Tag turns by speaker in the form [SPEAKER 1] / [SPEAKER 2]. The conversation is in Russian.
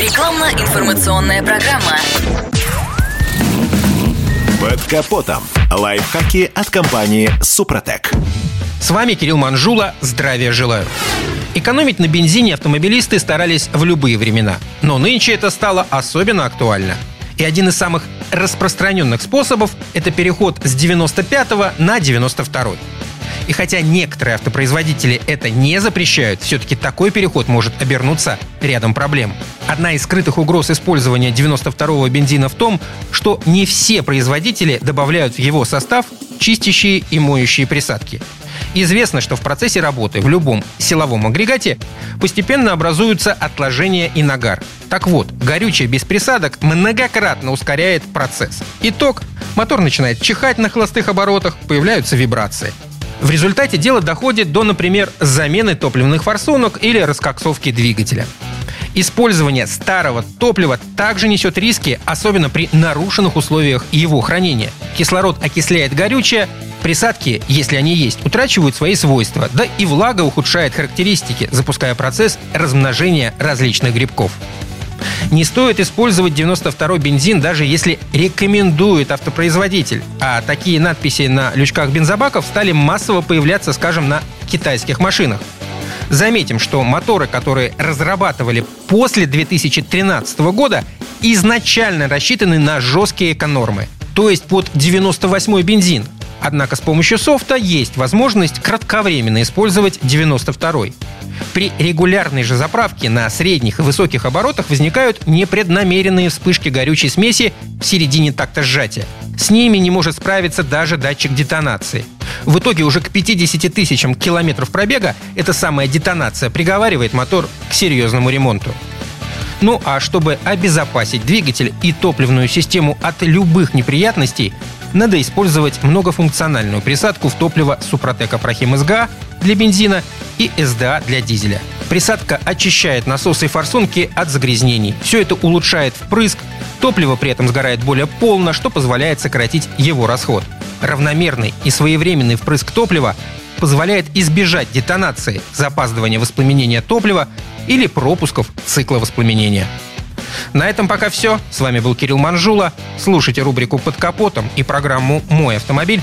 [SPEAKER 1] Рекламно-информационная программа.
[SPEAKER 2] Под капотом. Лайфхаки от компании «Супротек».
[SPEAKER 3] С вами Кирилл Манжула. Здравия желаю. Экономить на бензине автомобилисты старались в любые времена. Но нынче это стало особенно актуально. И один из самых распространенных способов – это переход с 95 на 92. И хотя некоторые автопроизводители это не запрещают, все-таки такой переход может обернуться рядом проблем. Одна из скрытых угроз использования 92-го бензина в том, что не все производители добавляют в его состав чистящие и моющие присадки. Известно, что в процессе работы в любом силовом агрегате постепенно образуются отложения и нагар. Так вот, горючее без присадок многократно ускоряет процесс. Итог – мотор начинает чихать на холостых оборотах, появляются вибрации. В результате дело доходит до, например, замены топливных форсунок или раскоксовки двигателя. Использование старого топлива также несет риски, особенно при нарушенных условиях его хранения. Кислород окисляет горючее, присадки, если они есть, утрачивают свои свойства, да и влага ухудшает характеристики, запуская процесс размножения различных грибков. Не стоит использовать 92-й бензин, даже если рекомендует автопроизводитель. А такие надписи на лючках бензобаков стали массово появляться, скажем, на китайских машинах. Заметим, что моторы, которые разрабатывали после 2013 года, изначально рассчитаны на жесткие эконормы, то есть под 98-й бензин. Однако с помощью софта есть возможность кратковременно использовать 92-й. При регулярной же заправке на средних и высоких оборотах возникают непреднамеренные вспышки горючей смеси в середине такта сжатия. С ними не может справиться даже датчик детонации. В итоге уже к 50 тысячам километров пробега эта самая детонация приговаривает мотор к серьезному ремонту. Ну а чтобы обезопасить двигатель и топливную систему от любых неприятностей, надо использовать многофункциональную присадку в топливо Супротек Апрахим СГА для бензина и СДА для дизеля. Присадка очищает насосы и форсунки от загрязнений. Все это улучшает впрыск, топливо при этом сгорает более полно, что позволяет сократить его расход. Равномерный и своевременный впрыск топлива позволяет избежать детонации, запаздывания воспламенения топлива или пропусков цикла воспламенения. На этом пока все. С вами был Кирилл Манжула. Слушайте рубрику «Под капотом» и программу «Мой автомобиль»